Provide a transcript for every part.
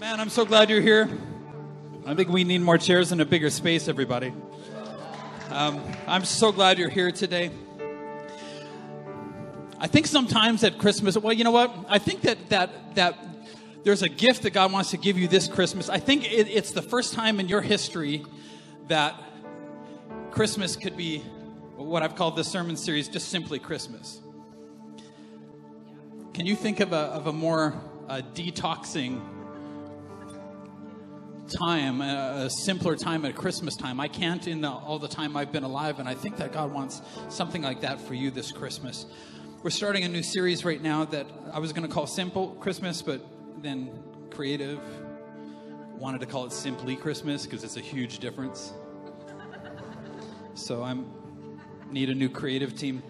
Man, I'm so glad you're here. I think we need more chairs and a bigger space, everybody. Um, I'm so glad you're here today. I think sometimes at Christmas, well, you know what? I think that that that there's a gift that God wants to give you this Christmas. I think it, it's the first time in your history that Christmas could be what I've called this sermon series just simply Christmas. Can you think of a, of a more uh, detoxing time, a, simpler time at Christmas time? I can't in all the time I've been alive, and I think that God wants something like that for you this Christmas. We're starting a new series right now that I was going to call Simple Christmas, but then creative wanted to call it Simply Christmas because it's a huge difference. So I'm need a new creative team.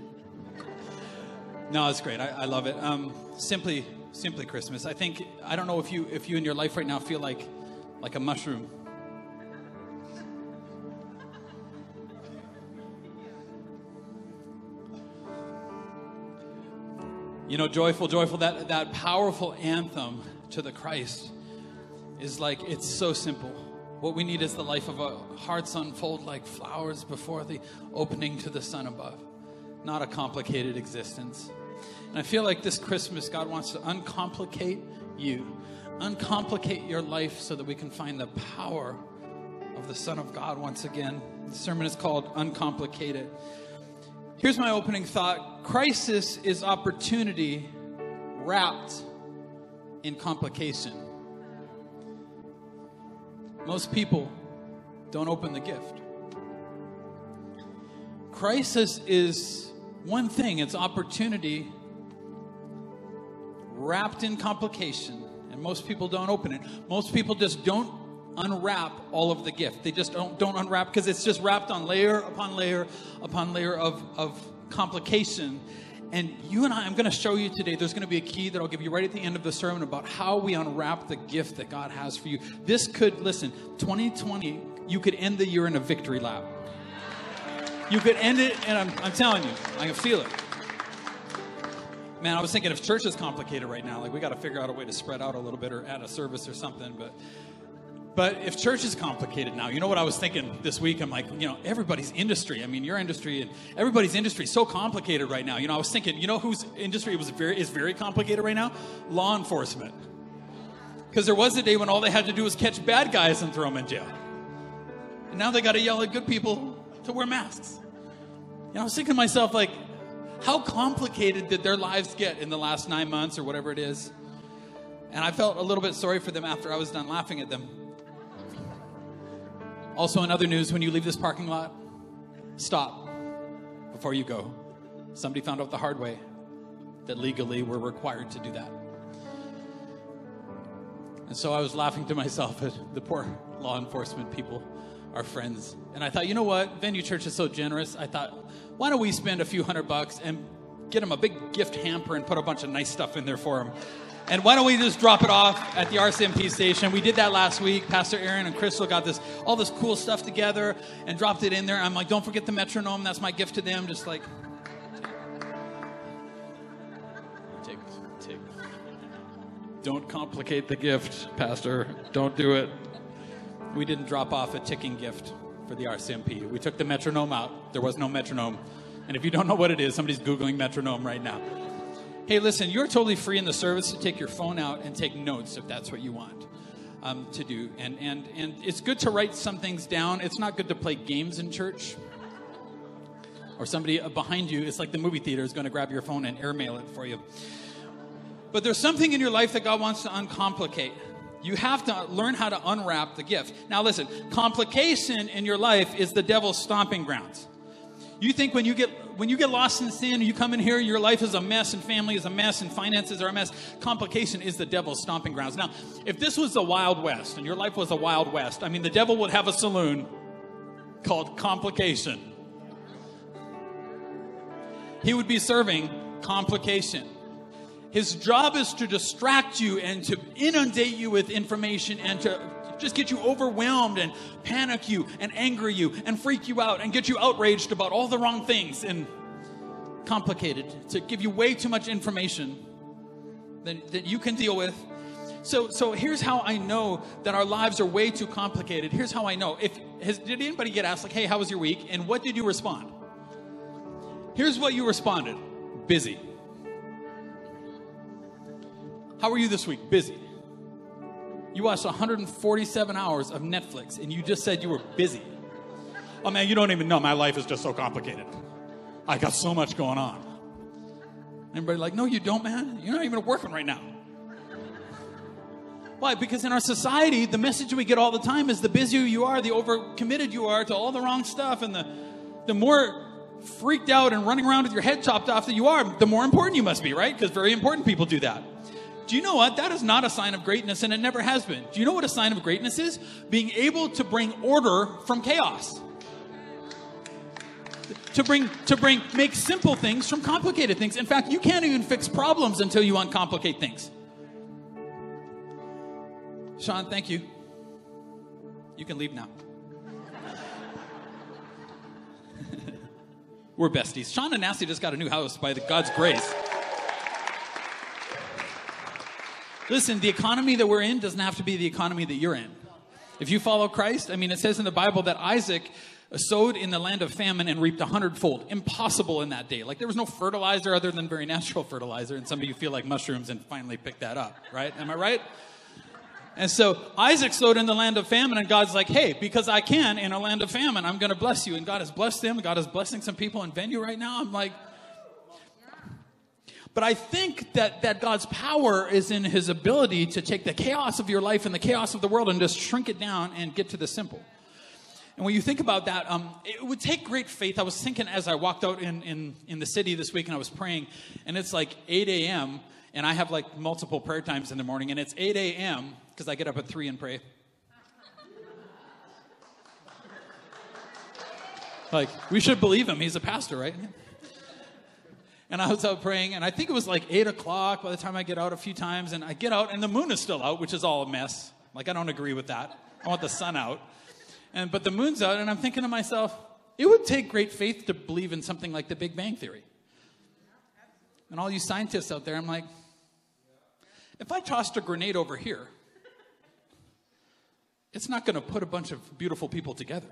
No, it's great. I, I love it. Um, simply, simply Christmas. I think I don't know if you if you in your life right now feel like like a mushroom. You know, joyful, joyful. That that powerful anthem to the Christ is like it's so simple. What we need is the life of our hearts unfold like flowers before the opening to the sun above, not a complicated existence. And I feel like this Christmas, God wants to uncomplicate you, uncomplicate your life so that we can find the power of the Son of God once again. The sermon is called Uncomplicated. Here's my opening thought crisis is opportunity wrapped in complication. Most people don't open the gift. Crisis is one thing, it's opportunity wrapped in complication, and most people don't open it. Most people just don't unwrap all of the gift. They just don't, don't unwrap because it's just wrapped on layer upon layer upon layer of, of complication. And you and I, I'm going to show you today, there's going to be a key that I'll give you right at the end of the sermon about how we unwrap the gift that God has for you. This could, listen, 2020, you could end the year in a victory lap. You could end it, and I'm, I'm telling you, I can feel it. Man, I was thinking if church is complicated right now, like we got to figure out a way to spread out a little bit or add a service or something. But but if church is complicated now, you know what I was thinking this week? I'm like, you know, everybody's industry. I mean, your industry and everybody's industry is so complicated right now. You know, I was thinking, you know whose industry was very is very complicated right now? Law enforcement. Because there was a day when all they had to do was catch bad guys and throw them in jail. And now they got to yell at good people to wear masks. You know, I was thinking to myself, like, how complicated did their lives get in the last nine months or whatever it is? And I felt a little bit sorry for them after I was done laughing at them. Also, in other news, when you leave this parking lot, stop before you go. Somebody found out the hard way that legally we're required to do that. And so I was laughing to myself at the poor law enforcement people, our friends. And I thought, you know what? Venue Church is so generous. I thought, why don't we spend a few hundred bucks and get them a big gift hamper and put a bunch of nice stuff in there for them? And why don't we just drop it off at the RCMP station? We did that last week. Pastor Aaron and Crystal got this all this cool stuff together and dropped it in there. I'm like, don't forget the metronome. That's my gift to them. Just like take take. Don't complicate the gift, Pastor. Don't do it. We didn't drop off a ticking gift for the RCMP. We took the metronome out. There was no metronome. And if you don't know what it is, somebody's Googling metronome right now. Hey, listen, you're totally free in the service to take your phone out and take notes if that's what you want um, to do. And, and, and it's good to write some things down. It's not good to play games in church. Or somebody behind you, it's like the movie theater is going to grab your phone and airmail it for you. But there's something in your life that God wants to uncomplicate. You have to learn how to unwrap the gift. Now, listen, complication in your life is the devil's stomping grounds. You think when you get when you get lost in sin, you come in here, your life is a mess, and family is a mess, and finances are a mess. Complication is the devil's stomping grounds. Now, if this was the Wild West and your life was a Wild West, I mean, the devil would have a saloon called Complication. He would be serving complication. His job is to distract you and to inundate you with information and to just get you overwhelmed and panic you and anger you and freak you out and get you outraged about all the wrong things and complicated to give you way too much information that, that you can deal with. So, so here's how I know that our lives are way too complicated. Here's how I know. If has, did anybody get asked like, "Hey, how was your week?" and what did you respond? Here's what you responded: busy. How are you this week? Busy. You watched 147 hours of Netflix, and you just said you were busy. Oh man, you don't even know. My life is just so complicated. I got so much going on. Everybody like, no, you don't, man. You're not even working right now. Why? Because in our society, the message we get all the time is the busier you are, the overcommitted you are to all the wrong stuff, and the, the more freaked out and running around with your head chopped off that you are, the more important you must be, right? Because very important people do that. Do you know what? That is not a sign of greatness, and it never has been. Do you know what a sign of greatness is? Being able to bring order from chaos. To bring, to bring, make simple things from complicated things. In fact, you can't even fix problems until you uncomplicate things. Sean, thank you. You can leave now. We're besties. Sean and Nasty just got a new house by the God's grace. Listen, the economy that we're in doesn't have to be the economy that you're in. If you follow Christ, I mean, it says in the Bible that Isaac sowed in the land of famine and reaped a hundredfold. Impossible in that day. Like there was no fertilizer other than very natural fertilizer, and some of you feel like mushrooms and finally picked that up, right? Am I right? And so Isaac sowed in the land of famine, and God's like, hey, because I can in a land of famine, I'm going to bless you. And God has blessed him. God is blessing some people in venue right now. I'm like, but I think that, that God's power is in his ability to take the chaos of your life and the chaos of the world and just shrink it down and get to the simple. And when you think about that, um, it would take great faith. I was thinking as I walked out in, in, in the city this week and I was praying, and it's like 8 a.m., and I have like multiple prayer times in the morning, and it's 8 a.m., because I get up at 3 and pray. Like, we should believe him. He's a pastor, right? And I was out praying, and I think it was like 8 o'clock by the time I get out a few times. And I get out, and the moon is still out, which is all a mess. Like, I don't agree with that. I want the sun out. And, but the moon's out, and I'm thinking to myself, it would take great faith to believe in something like the Big Bang Theory. And all you scientists out there, I'm like, if I tossed a grenade over here, it's not going to put a bunch of beautiful people together.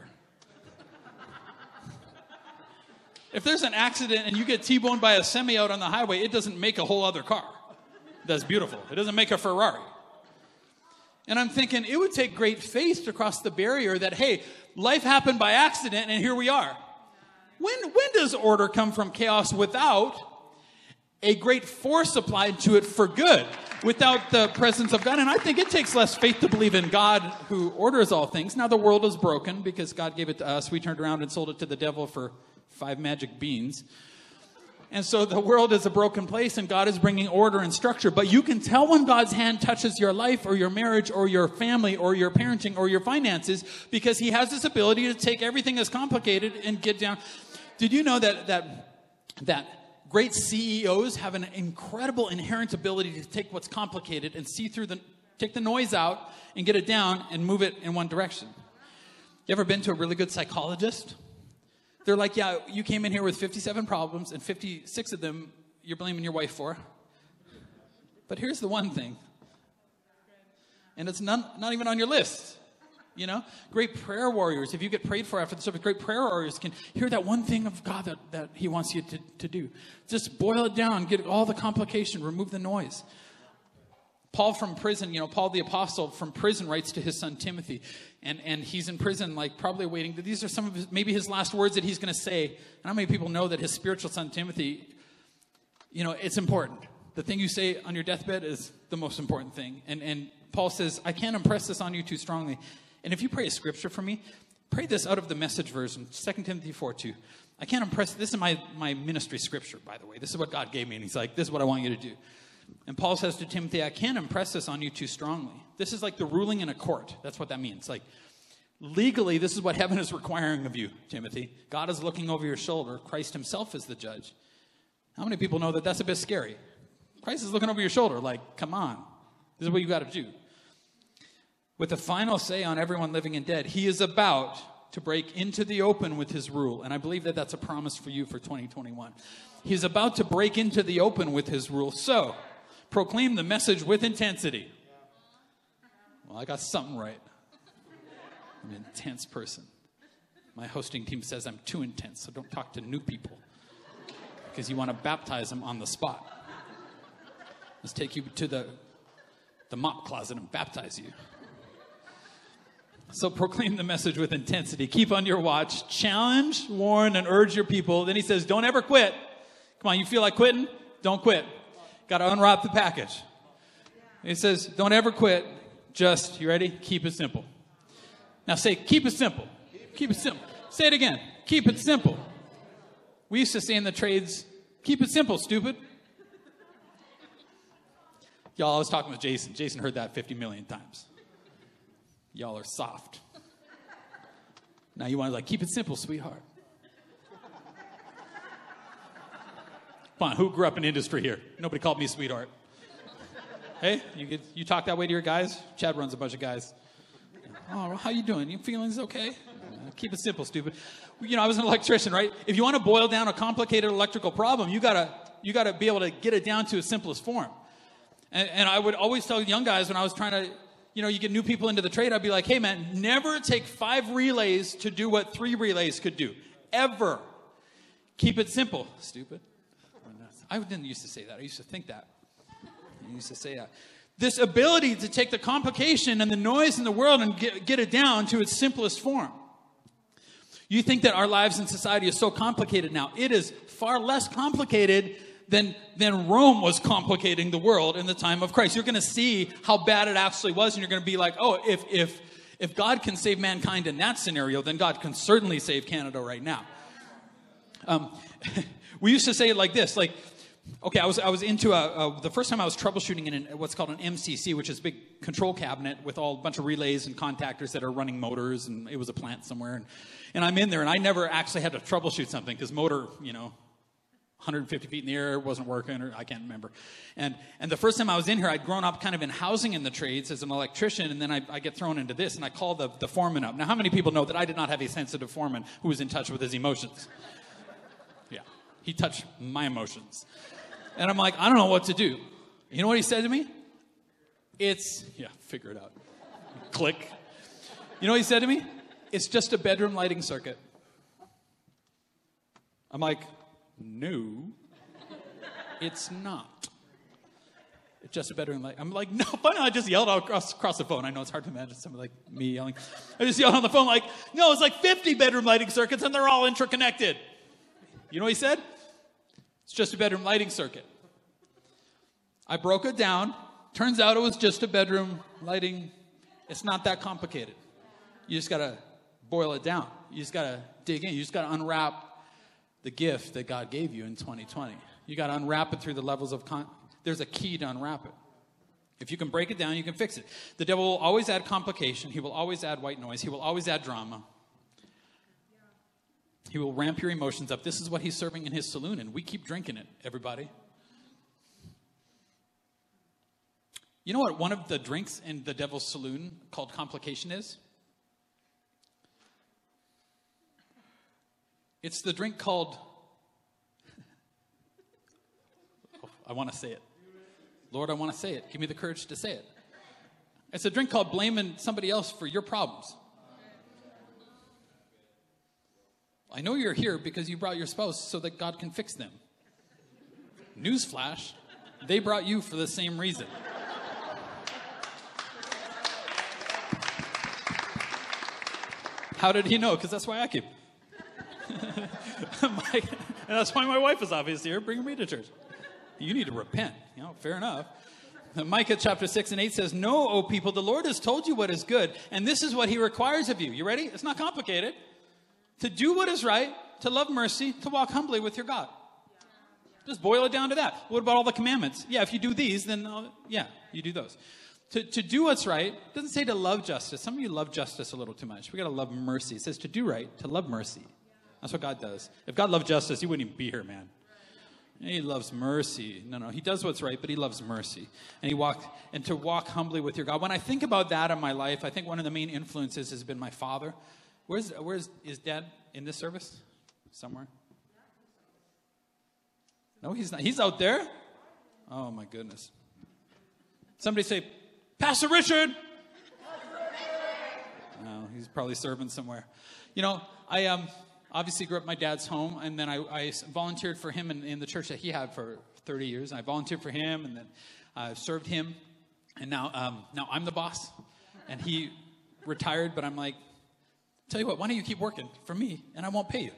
If there's an accident and you get T boned by a semi out on the highway, it doesn't make a whole other car that's beautiful. It doesn't make a Ferrari. And I'm thinking it would take great faith to cross the barrier that, hey, life happened by accident and here we are. When, when does order come from chaos without a great force applied to it for good? without the presence of God. And I think it takes less faith to believe in God who orders all things. Now, the world is broken because God gave it to us. We turned around and sold it to the devil for five magic beans. And so the world is a broken place and God is bringing order and structure. But you can tell when God's hand touches your life or your marriage or your family or your parenting or your finances because he has this ability to take everything that's complicated and get down. Did you know that, that, that great CEOs have an incredible inherent ability to take what's complicated and see through the, take the noise out and get it down and move it in one direction. You ever been to a really good psychologist? They're like, yeah, you came in here with 57 problems and 56 of them you're blaming your wife for. But here's the one thing, and it's none, not even on your list. You know, great prayer warriors, if you get prayed for after the service, great prayer warriors can hear that one thing of God that, that He wants you to, to do. Just boil it down, get all the complication, remove the noise. Paul from prison, you know, Paul the apostle from prison writes to his son Timothy, and, and he's in prison, like probably waiting. These are some of his, maybe his last words that he's going to say. And how many people know that his spiritual son Timothy, you know, it's important. The thing you say on your deathbed is the most important thing. And, and Paul says, I can't impress this on you too strongly. And if you pray a scripture for me, pray this out of the message version, 2 Timothy 4 2. I can't impress, this is my, my ministry scripture, by the way. This is what God gave me. And he's like, this is what I want you to do. And Paul says to Timothy, I can't impress this on you too strongly. This is like the ruling in a court. That's what that means. Like, legally, this is what heaven is requiring of you, Timothy. God is looking over your shoulder. Christ himself is the judge. How many people know that that's a bit scary? Christ is looking over your shoulder, like, come on. This is what you got to do with the final say on everyone living and dead. He is about to break into the open with his rule. And I believe that that's a promise for you for 2021. He's about to break into the open with his rule. So, proclaim the message with intensity. Well, I got something right. I'm an intense person. My hosting team says I'm too intense, so don't talk to new people because you want to baptize them on the spot. Let's take you to the, the mop closet and baptize you. So proclaim the message with intensity. Keep on your watch. Challenge, warn, and urge your people. Then he says, Don't ever quit. Come on, you feel like quitting? Don't quit. Got to unwrap the package. He says, Don't ever quit. Just, you ready? Keep it simple. Now say, Keep it simple. Keep it simple. Say it again. Keep it simple. We used to say in the trades, Keep it simple, stupid. Y'all, I was talking with Jason. Jason heard that 50 million times. Y'all are soft. Now you want to like, keep it simple, sweetheart. Who grew up in industry here? Nobody called me sweetheart. Hey, you get, you talk that way to your guys? Chad runs a bunch of guys. Oh, how you doing? Your feelings okay? Keep it simple, stupid. You know, I was an electrician, right? If you want to boil down a complicated electrical problem, you gotta you gotta be able to get it down to its simplest form. And, and I would always tell young guys when I was trying to you know, you get new people into the trade, I'd be like, hey man, never take five relays to do what three relays could do. Ever. Keep it simple, stupid. I didn't used to say that. I used to think that. I used to say that. This ability to take the complication and the noise in the world and get, get it down to its simplest form. You think that our lives in society is so complicated now. It is far less complicated than, than Rome was complicating the world in the time of Christ. You're going to see how bad it actually was, and you're going to be like, oh, if, if, if God can save mankind in that scenario, then God can certainly save Canada right now. Um, we used to say it like this, like, okay, I was, I was into a, a, the first time I was troubleshooting in an, what's called an MCC, which is a big control cabinet with all a bunch of relays and contactors that are running motors, and it was a plant somewhere. And, and I'm in there, and I never actually had to troubleshoot something because motor, you know, 150 feet in the air, wasn't working, or I can't remember. And, and the first time I was in here, I'd grown up kind of in housing in the trades as an electrician, and then I, I get thrown into this, and I call the, the foreman up. Now, how many people know that I did not have a sensitive foreman who was in touch with his emotions? Yeah, he touched my emotions. And I'm like, I don't know what to do. You know what he said to me? It's, yeah, figure it out. Click. You know what he said to me? It's just a bedroom lighting circuit. I'm like, no, it's not. It's just a bedroom light. I'm like, no, not? I just yelled out across, across the phone. I know it's hard to imagine somebody like me yelling. I just yelled on the phone like, no, it's like 50 bedroom lighting circuits and they're all interconnected. You know what he said? It's just a bedroom lighting circuit. I broke it down. Turns out it was just a bedroom lighting. It's not that complicated. You just got to boil it down. You just got to dig in. You just got to unwrap the gift that God gave you in 2020. You got to unwrap it through the levels of con- there's a key to unwrap it. If you can break it down, you can fix it. The devil will always add complication. He will always add white noise. He will always add drama. He will ramp your emotions up. This is what he's serving in his saloon, and we keep drinking it, everybody. You know what one of the drinks in the devil's saloon called complication is? It's the drink called, oh, I want to say it. Lord, I want to say it. Give me the courage to say it. It's a drink called blaming somebody else for your problems. I know you're here because you brought your spouse so that God can fix them. Newsflash, they brought you for the same reason. How did he know? Because that's why I keep. my, and that's why my wife is obviously here, bringing me to church. You need to repent. You know, fair enough. Micah chapter 6 and 8 says, No, O people, the Lord has told you what is good, and this is what he requires of you. You ready? It's not complicated. To do what is right, to love mercy, to walk humbly with your God. Just boil it down to that. What about all the commandments? Yeah, if you do these, then uh, yeah, you do those. To, to do what's right doesn't say to love justice. Some of you love justice a little too much. We got to love mercy. It says to do right, to love mercy. That's what God does. If God loved justice, He wouldn't even be here, man. He loves mercy. No, no, He does what's right, but He loves mercy. And He walked, and to walk humbly with your God. When I think about that in my life, I think one of the main influences has been my father. Where's, where's, is dad in this service? Somewhere? No, he's not. He's out there. Oh, my goodness. Somebody say, Pastor Richard. No, He's probably serving somewhere. You know, I um, obviously grew up my dad's home, and then I, I volunteered for him in, in, the church that he had for 30 years. I volunteered for him, and then I served him, and now um, now I'm the boss, and he retired. But I'm like, tell you what, why don't you keep working for me, and I won't pay you.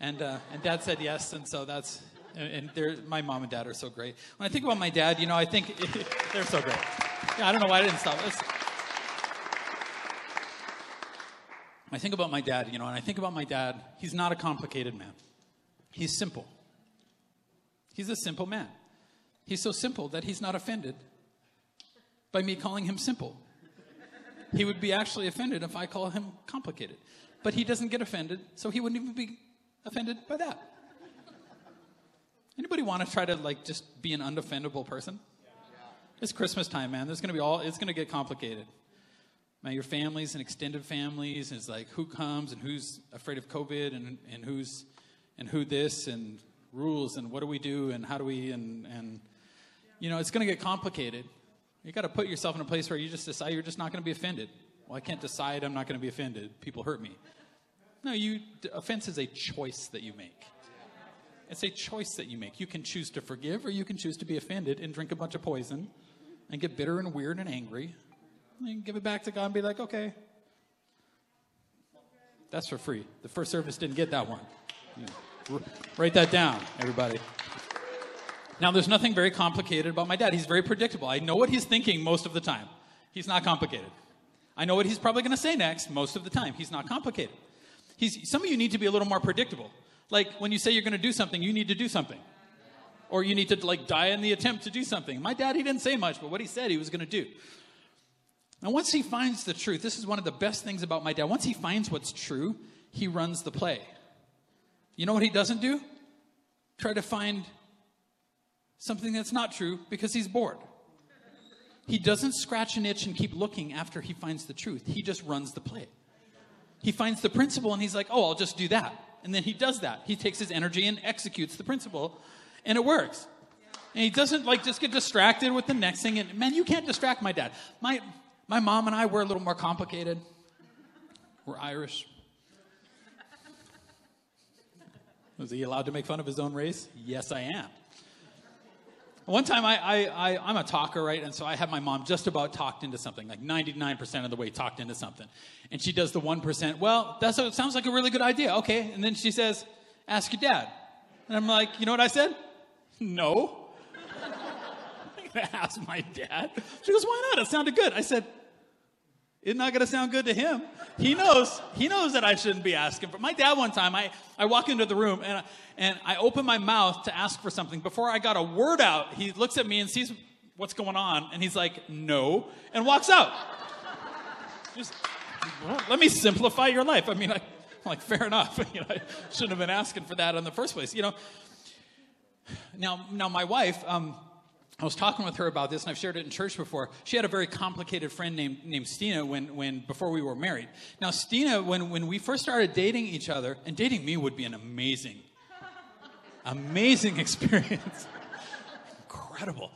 And uh, and Dad said yes, and so that's and, my mom and dad are so great. When I think about my dad, you know, I think they're so great. Yeah, I don't know why I didn't stop. It's, I think about my dad, you know, and I think about my dad, he's not a complicated man. He's simple. He's a simple man. He's so simple that he's not offended by me calling him simple. He would be actually offended if I call him complicated. But he doesn't get offended, so he wouldn't even be offended by that. Anybody want to try to like just be an undefendable person? It's Christmas time, man. There's gonna be all it's gonna get complicated. Man, your families and extended families is like who comes and who's afraid of COVID and, and who's and who this and rules and what do we do and how do we and and you know it's gonna get complicated. You got to put yourself in a place where you just decide you're just not going to be offended. Well, I can't decide I'm not going to be offended. People hurt me. No, you offense is a choice that you make. It's a choice that you make. You can choose to forgive or you can choose to be offended and drink a bunch of poison and get bitter and weird and angry. And give it back to God and be like, okay. That's for free. The first service didn't get that one. Hmm. write that down, everybody. Now, there's nothing very complicated about my dad. He's very predictable. I know what he's thinking most of the time. He's not complicated. I know what he's probably going to say next most of the time. He's not complicated. He's, some of you need to be a little more predictable. Like when you say you're going to do something, you need to do something. Or you need to like die in the attempt to do something. My dad, he didn't say much, but what he said he was going to do. Now, once he finds the truth, this is one of the best things about my dad. Once he finds what's true, he runs the play. You know what he doesn't do? Try to find something that's not true because he's bored. He doesn't scratch an itch and keep looking after he finds the truth. He just runs the play. He finds the principle and he's like, oh, I'll just do that. And then he does that. He takes his energy and executes the principle, and it works. And he doesn't like just get distracted with the next thing. And man, you can't distract my dad. My my mom and I were a little more complicated. We're Irish. Was he allowed to make fun of his own race? Yes, I am. One time, I, I, I, am a talker, right? And so I had my mom just about talked into something, like 99% of the way talked into something. And she does the 1%. Well, that sounds like a really good idea. Okay. And then she says, ask your dad. And I'm like, you know what I said? No. I'm going to ask my dad. She goes, why not? It sounded good. I said, it's not going to sound good to him. He knows. He knows that I shouldn't be asking for. My dad one time, I, I walk into the room and, and I open my mouth to ask for something. Before I got a word out, he looks at me and sees what's going on, and he's like, "No," and walks out. Just let me simplify your life. I mean, I, like, fair enough. You know, I shouldn't have been asking for that in the first place. You know. Now, now my wife. Um, I was talking with her about this, and I've shared it in church before. She had a very complicated friend named, named Stina when, when, before we were married. Now, Stina, when, when we first started dating each other, and dating me would be an amazing, amazing experience. Incredible.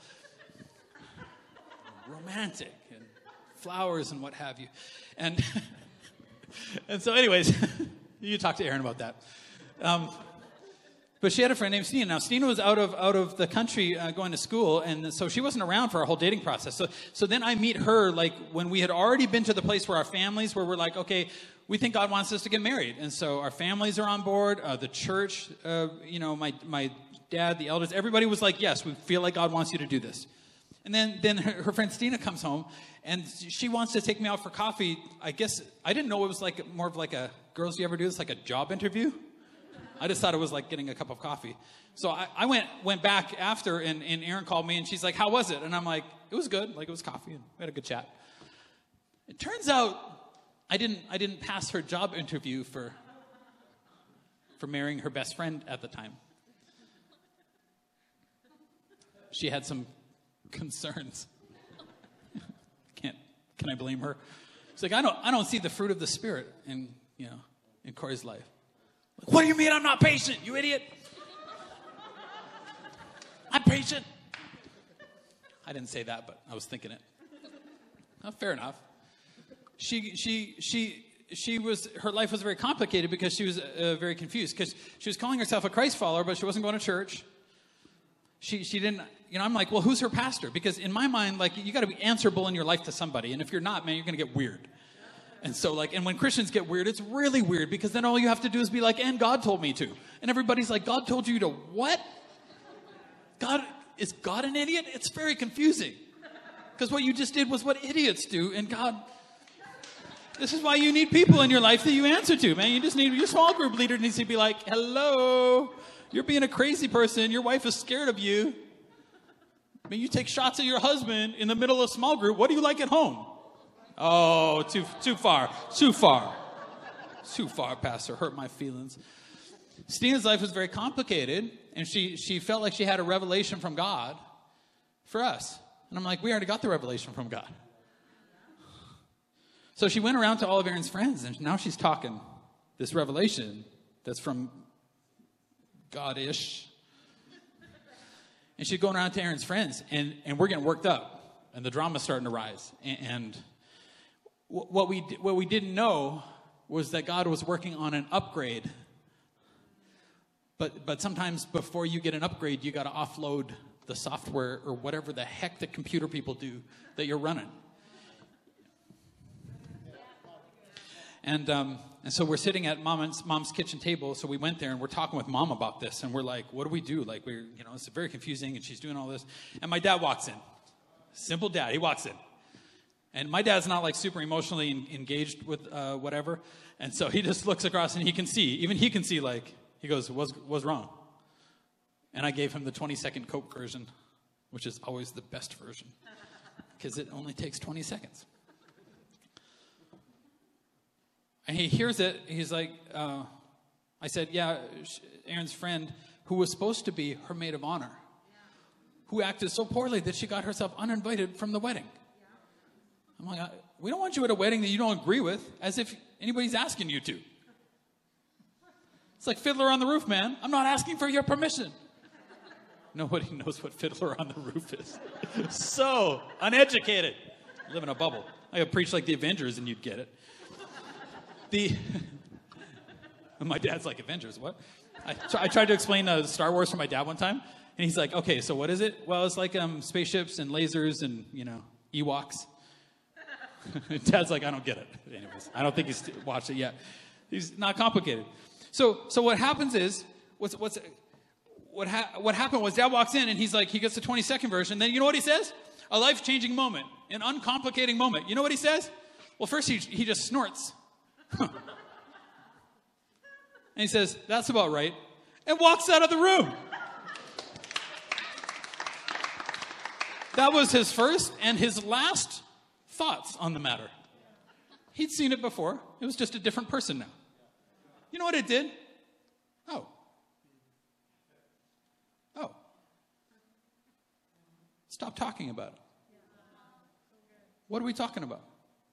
Romantic, and flowers and what have you. And, and so, anyways, you talk to Erin about that. Um, but she had a friend named Stina. Now, Stina was out of, out of the country uh, going to school, and so she wasn't around for our whole dating process. So, so then I meet her, like, when we had already been to the place where our families, where we're like, okay, we think God wants us to get married. And so our families are on board. Uh, the church, uh, you know, my, my dad, the elders, everybody was like, yes, we feel like God wants you to do this. And then, then her, her friend Stina comes home, and she wants to take me out for coffee. I guess I didn't know it was like more of like a girls. Do you ever do this? Like a job interview? I just thought it was like getting a cup of coffee. So I, I went went back after, and, and Erin called me, and she's like, "How was it?" And I'm like, "It was good. Like it was coffee, and we had a good chat." It turns out I didn't I didn't pass her job interview for for marrying her best friend at the time. She had some concerns. Can't can I blame her? She's like, I don't I don't see the fruit of the spirit in you know in Corey's life. What do you mean I'm not patient, you idiot? I'm patient. I didn't say that, but I was thinking it. Oh, fair enough. She, she, she, she was her life was very complicated because she was uh, very confused because she was calling herself a Christ follower, but she wasn't going to church. She she didn't. You know, I'm like, well, who's her pastor? Because in my mind, like, you got to be answerable in your life to somebody, and if you're not, man, you're going to get weird. And so, like, and when Christians get weird, it's really weird because then all you have to do is be like, and God told me to. And everybody's like, God told you to what? God, is God an idiot? It's very confusing. Because what you just did was what idiots do, and God, this is why you need people in your life that you answer to, man. You just need your small group leader needs to be like, hello, you're being a crazy person. Your wife is scared of you. I mean, you take shots at your husband in the middle of a small group. What do you like at home? Oh, too too far, too far, too far, Pastor. Hurt my feelings. Stina's life was very complicated, and she she felt like she had a revelation from God for us. And I'm like, we already got the revelation from God. So she went around to all of Erin's friends, and now she's talking this revelation that's from God ish. And she's going around to Erin's friends, and, and we're getting worked up, and the drama's starting to rise. And, and what, we, what we didn't know was that God was working on an upgrade. But, but sometimes before you get an upgrade, you got to offload the software or whatever the heck the computer people do that you're running. And, um, and so we're sitting at mom's, mom's kitchen table. So we went there and we're talking with mom about this. And we're like, what do we do? Like, we're, you know, it's very confusing. And she's doing all this. And my dad walks in. Simple dad. He walks in. And my dad's not like super emotionally engaged with uh, whatever. And so he just looks across and he can see, even he can see, like, he goes, what's, what's wrong? And I gave him the 20 second Coke version, which is always the best version because it only takes 20 seconds. And he hears it. He's like, uh, I said, yeah, Erin's friend, who was supposed to be her maid of honor, who acted so poorly that she got herself uninvited from the wedding. I'm like, we don't want you at a wedding that you don't agree with, as if anybody's asking you to. It's like Fiddler on the Roof, man. I'm not asking for your permission. Nobody knows what Fiddler on the Roof is. so uneducated. Live in a bubble. I could preach like the Avengers and you'd get it. The my dad's like Avengers. What? I, I tried to explain uh, Star Wars for my dad one time, and he's like, "Okay, so what is it?" Well, it's like um, spaceships and lasers and you know Ewoks. Dad's like, "I don't get it." Anyways, I don't think he's watched it yet. He's not complicated. So, so what happens is, what's what's what ha- what happened was Dad walks in and he's like, he gets the 20 second version. Then you know what he says? A life changing moment, an uncomplicating moment. You know what he says? Well, first he he just snorts. and he says, That's about right. And walks out of the room. That was his first and his last thoughts on the matter. He'd seen it before, it was just a different person now. You know what it did? Oh. Oh. Stop talking about it. What are we talking about?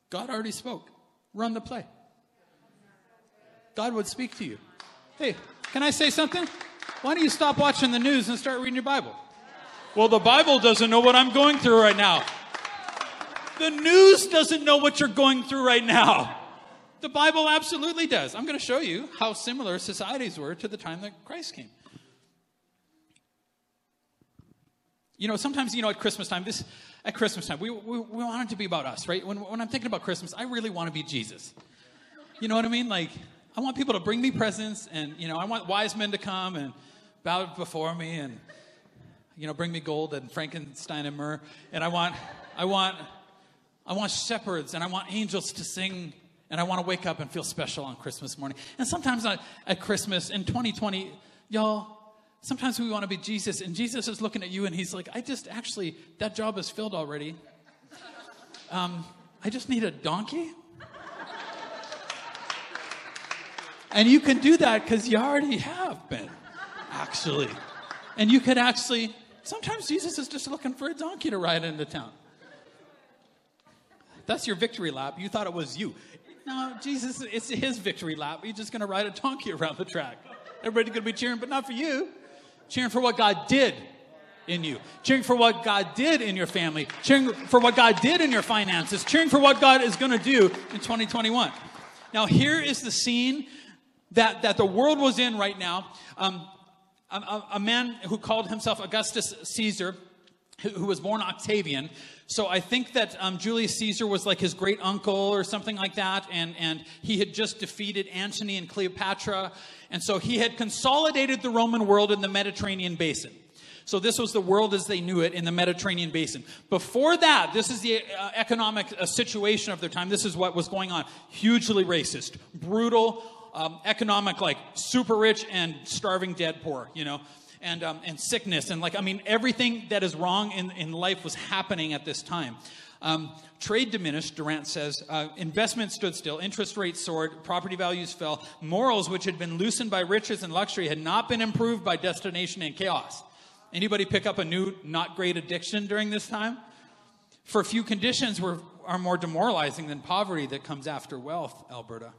God already spoke. Run the play. God would speak to you. Hey, can I say something? Why don't you stop watching the news and start reading your Bible? Well, the Bible doesn't know what I'm going through right now. The news doesn't know what you're going through right now. The Bible absolutely does. I'm going to show you how similar societies were to the time that Christ came. You know, sometimes, you know, at Christmas time, this, at Christmas time, we, we, we want it to be about us, right? When, when I'm thinking about Christmas, I really want to be Jesus. You know what I mean? Like, I want people to bring me presents, and you know, I want wise men to come and bow before me, and you know, bring me gold and Frankenstein and myrrh, and I want, I want, I want shepherds, and I want angels to sing, and I want to wake up and feel special on Christmas morning. And sometimes I, at Christmas in 2020, y'all, sometimes we want to be Jesus, and Jesus is looking at you, and he's like, I just actually that job is filled already. Um, I just need a donkey And you can do that because you already have been, actually. And you could actually, sometimes Jesus is just looking for a donkey to ride into town. That's your victory lap. You thought it was you. No, Jesus, it's his victory lap. He's just going to ride a donkey around the track. Everybody's going to be cheering, but not for you. Cheering for what God did in you. Cheering for what God did in your family. Cheering for what God did in your finances. Cheering for what God is going to do in 2021. Now, here is the scene that, that the world was in right now. Um, a, a man who called himself Augustus Caesar, who, was born Octavian. So I think that um, Julius Caesar was like his great uncle or something like that, and, and he had just defeated Antony and Cleopatra. And so he had consolidated the Roman world in the Mediterranean basin. So this was the world as they knew it in the Mediterranean basin. Before that, this is the uh, economic uh, situation of their time. This is what was going on. Hugely racist, brutal, um, economic, like super rich and starving dead poor, you know, and, um, and sickness. And like, I mean, everything that is wrong in, in life was happening at this time. Um, trade diminished, Durant says. Uh, investment stood still. Interest rates soared. Property values fell. Morals, which had been loosened by riches and luxury, had not been improved by destination and chaos. Anybody pick up a new, not great addiction during this time? For few conditions were, are more demoralizing than poverty that comes after wealth, Alberta.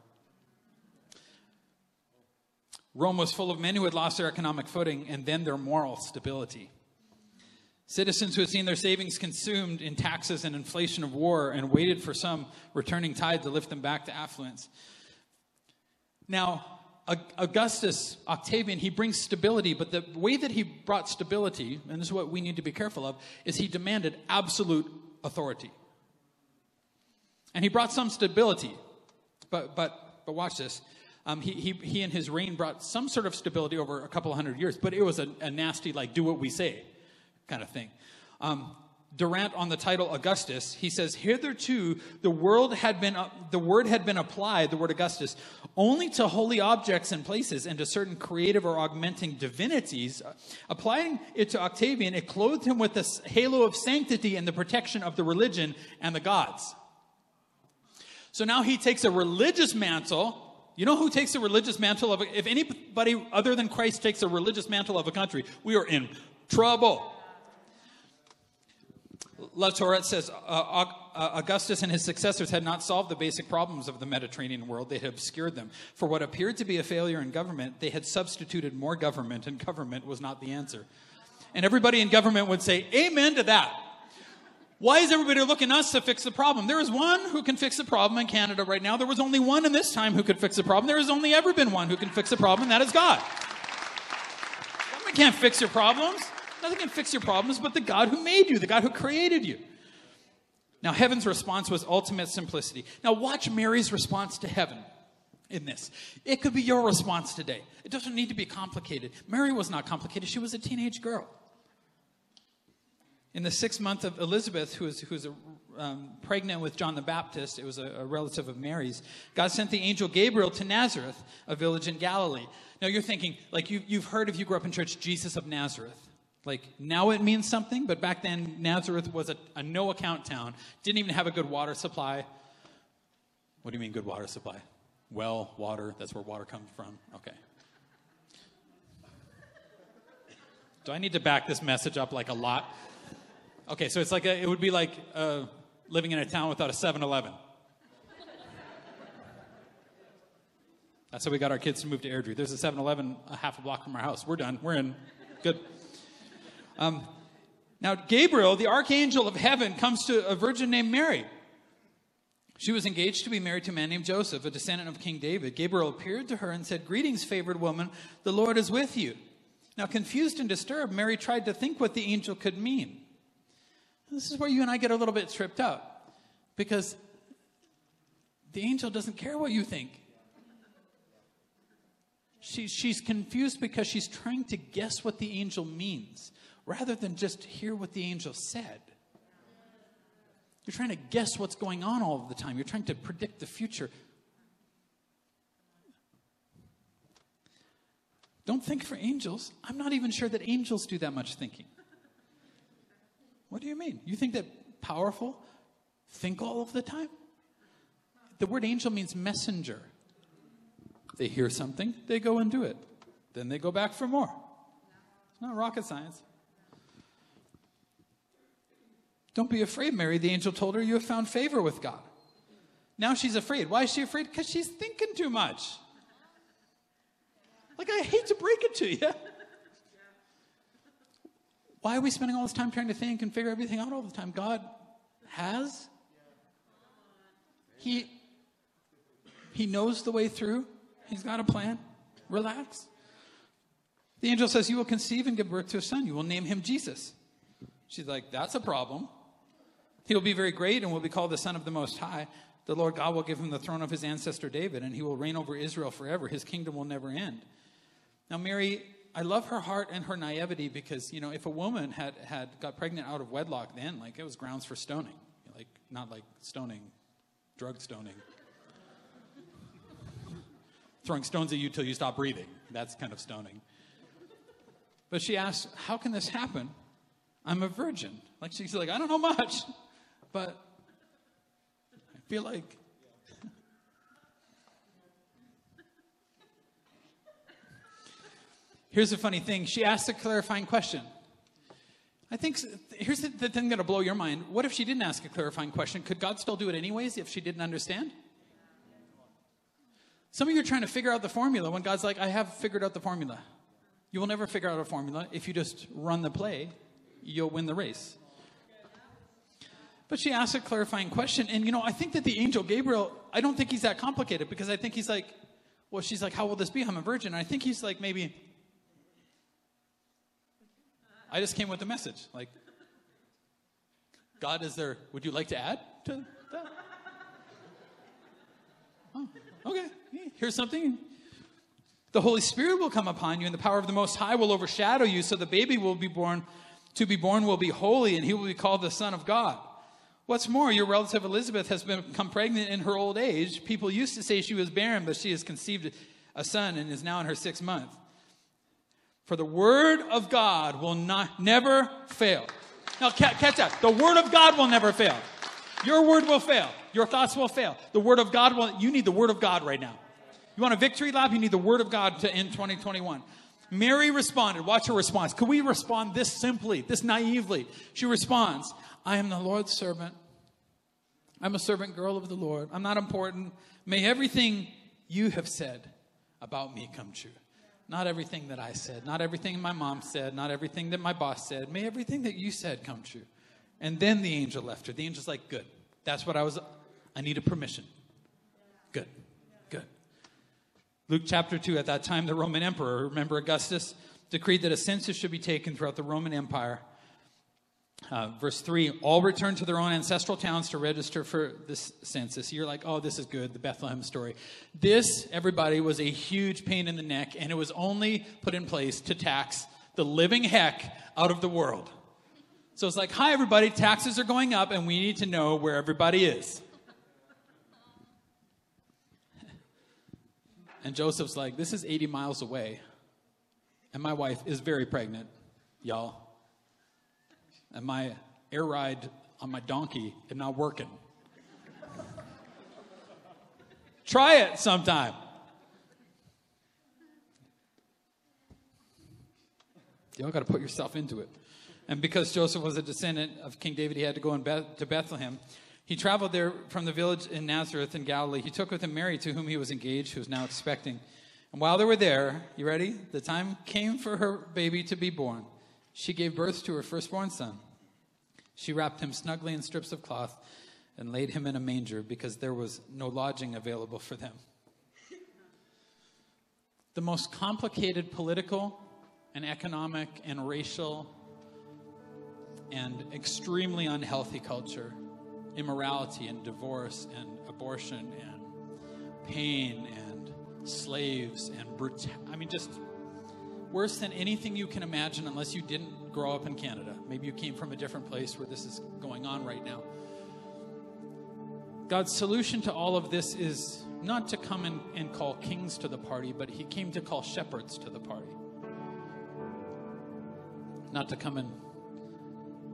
Rome was full of men who had lost their economic footing and then their moral stability. Citizens who had seen their savings consumed in taxes and inflation of war and waited for some returning tide to lift them back to affluence. Now, Augustus, Octavian, he brings stability, but the way that he brought stability, and this is what we need to be careful of, is he demanded absolute authority. And he brought some stability, but, but, but watch this. Um, he, he, he and his reign brought some sort of stability over a couple hundred years, but it was a, a nasty, like, do what we say kind of thing. Um, Durant on the title Augustus, he says, Hitherto the world had been, uh, the word had been applied, the word Augustus, only to holy objects and places and to certain creative or augmenting divinities. Applying it to Octavian, it clothed him with the halo of sanctity and the protection of the religion and the gods. So now he takes a religious mantle. You know who takes a religious mantle of, a, if anybody other than Christ takes a religious mantle of a country, we are in trouble. Latourette says uh, uh, Augustus and his successors had not solved the basic problems of the Mediterranean world, they had obscured them. For what appeared to be a failure in government, they had substituted more government, and government was not the answer. And everybody in government would say, Amen to that. Why is everybody looking us to fix the problem? There is one who can fix the problem in Canada right now. There was only one in this time who could fix the problem. There has only ever been one who can fix the problem, and that is God. Government can't fix your problems. Nothing can fix your problems but the God who made you, the God who created you. Now, heaven's response was ultimate simplicity. Now, watch Mary's response to heaven in this. It could be your response today. It doesn't need to be complicated. Mary was not complicated, she was a teenage girl. In the sixth month of Elizabeth, who was, who was a, um, pregnant with John the Baptist, it was a, a relative of Mary's, God sent the angel Gabriel to Nazareth, a village in Galilee. Now you're thinking, like you, you've heard if you grew up in church, Jesus of Nazareth. Like now it means something, but back then Nazareth was a, a no account town. Didn't even have a good water supply. What do you mean good water supply? Well, water, that's where water comes from. Okay. Do I need to back this message up like a lot? Okay, so it's like a, it would be like uh, living in a town without a 7 Eleven. That's how we got our kids to move to Airdrie. There's a 7 Eleven a half a block from our house. We're done. We're in. Good. Um, now, Gabriel, the archangel of heaven, comes to a virgin named Mary. She was engaged to be married to a man named Joseph, a descendant of King David. Gabriel appeared to her and said, Greetings, favored woman, the Lord is with you. Now, confused and disturbed, Mary tried to think what the angel could mean. This is where you and I get a little bit tripped up because the angel doesn't care what you think. She, she's confused because she's trying to guess what the angel means rather than just hear what the angel said. You're trying to guess what's going on all of the time. You're trying to predict the future. Don't think for angels. I'm not even sure that angels do that much thinking. What do you mean? You think that powerful think all of the time? The word angel means messenger. They hear something, they go and do it. Then they go back for more. It's not rocket science. Don't be afraid, Mary. The angel told her, You have found favor with God. Now she's afraid. Why is she afraid? Because she's thinking too much. Like, I hate to break it to you. Why are we spending all this time trying to think and figure everything out all the time? God has. He, he knows the way through. He's got a plan. Relax. The angel says, You will conceive and give birth to a son. You will name him Jesus. She's like, That's a problem. He will be very great and will be called the Son of the Most High. The Lord God will give him the throne of his ancestor David, and he will reign over Israel forever. His kingdom will never end. Now, Mary, I love her heart and her naivety because, you know, if a woman had, had got pregnant out of wedlock then, like, it was grounds for stoning. Like, not like stoning, drug stoning. Throwing stones at you till you stop breathing. That's kind of stoning. But she asks, How can this happen? I'm a virgin. Like, she's like, I don't know much, but I feel like. Here's the funny thing she asked a clarifying question. I think here's the, the thing that'll blow your mind. What if she didn't ask a clarifying question? Could God still do it anyways if she didn't understand? Some of you are trying to figure out the formula when God's like, I have figured out the formula. You will never figure out a formula. If you just run the play, you'll win the race. But she asked a clarifying question. And, you know, I think that the angel Gabriel, I don't think he's that complicated because I think he's like, well, she's like, how will this be? I'm a virgin. And I think he's like, maybe, I just came with the message. Like, God, is there, would you like to add to that? Oh, okay. Here's something. The Holy Spirit will come upon you, and the power of the Most High will overshadow you, so the baby will be born, to be born will be holy, and he will be called the Son of God. What's more, your relative Elizabeth has become pregnant in her old age. People used to say she was barren, but she has conceived a son and is now in her sixth month. For the word of God will not never fail. Now catch that. The word of God will never fail. Your word will fail. Your thoughts will fail. The word of God will you need the word of God right now. You want a victory lap? You need the word of God to end 2021. Mary responded. Watch her response. Could we respond this simply, this naively? She responds, I am the Lord's servant. I'm a servant girl of the Lord. I'm not important. May everything you have said about me come true. Not everything that I said, not everything my mom said, not everything that my boss said. May everything that you said come true. And then the angel left her. The angel's like, Good. That's what I was. I needed permission. Good. Good. Luke chapter 2, at that time, the Roman emperor, remember Augustus, decreed that a census should be taken throughout the Roman Empire. Uh, verse 3 all returned to their own ancestral towns to register for this census. You're like, oh, this is good, the Bethlehem story. This, everybody, was a huge pain in the neck, and it was only put in place to tax the living heck out of the world. So it's like, hi, everybody, taxes are going up, and we need to know where everybody is. And Joseph's like, this is 80 miles away, and my wife is very pregnant, y'all and my air ride on my donkey is not working. Try it sometime. Y'all got to put yourself into it. And because Joseph was a descendant of King David, he had to go Beth- to Bethlehem. He traveled there from the village in Nazareth in Galilee. He took with him Mary, to whom he was engaged, who was now expecting. And while they were there, you ready? The time came for her baby to be born she gave birth to her firstborn son. She wrapped him snugly in strips of cloth and laid him in a manger because there was no lodging available for them. The most complicated political and economic and racial and extremely unhealthy culture, immorality and divorce and abortion and pain and slaves and brutality. I mean, just worse than anything you can imagine unless you didn't grow up in Canada. Maybe you came from a different place where this is going on right now. God's solution to all of this is not to come and, and call kings to the party, but He came to call shepherds to the party. Not to come and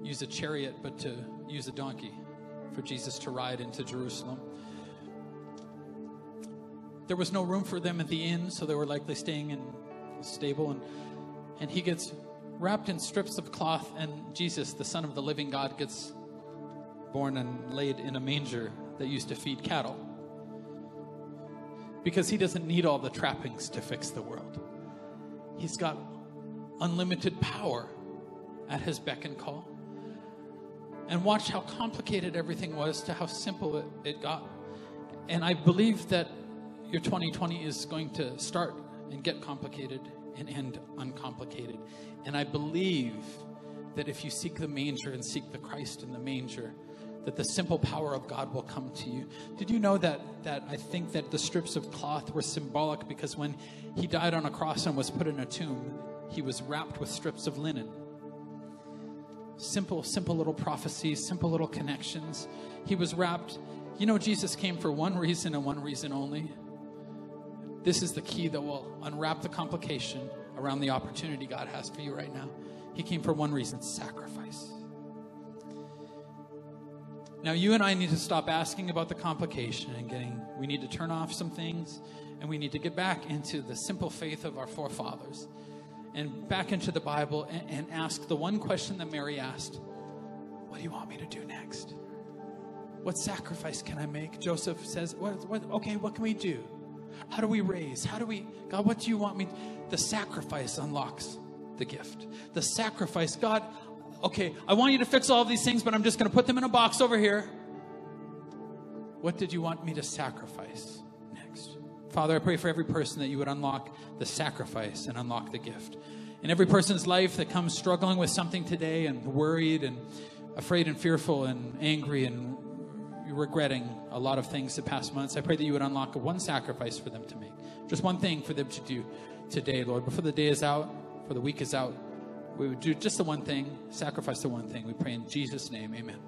use a chariot, but to use a donkey for Jesus to ride into Jerusalem. There was no room for them at the inn, so they were likely staying in stable, and, and he gets wrapped in strips of cloth, and Jesus, the Son of the living God, gets born and laid in a manger that used to feed cattle. Because he doesn't need all the trappings to fix the world. He's got unlimited power at his beck and call. And watch how complicated everything was to how simple it, it got. And I believe that your 2020 is going to start and get complicated and end uncomplicated. And I believe that if you seek the manger and seek the Christ in the manger, that the simple power of God will come to you. Did you know that that I think that the strips of cloth were symbolic because when he died on a cross and was put in a tomb, he was wrapped with strips of linen. Simple, simple little prophecies, simple little connections. He was wrapped. You know, Jesus came for one reason and one reason only. This is the key that will unwrap the complication around the opportunity God has for you right now. He came for one reason sacrifice. Now, you and I need to stop asking about the complication and getting, we need to turn off some things and we need to get back into the simple faith of our forefathers and back into the Bible and, and ask the one question that Mary asked What do you want me to do next? What sacrifice can I make? Joseph says, what, what, Okay, what can we do? How do we raise? How do we, God, what do you want me? The sacrifice unlocks the gift. The sacrifice, God, okay, I want you to fix all of these things, but I'm just going to put them in a box over here. What did you want me to sacrifice next? Father, I pray for every person that you would unlock the sacrifice and unlock the gift. In every person's life that comes struggling with something today and worried and afraid and fearful and angry and regretting a lot of things the past months, I pray that you would unlock one sacrifice for them to make. Just one thing for them to do today, Lord. Before the day is out, before the week is out, we would do just the one thing, sacrifice the one thing. We pray in Jesus' name, amen.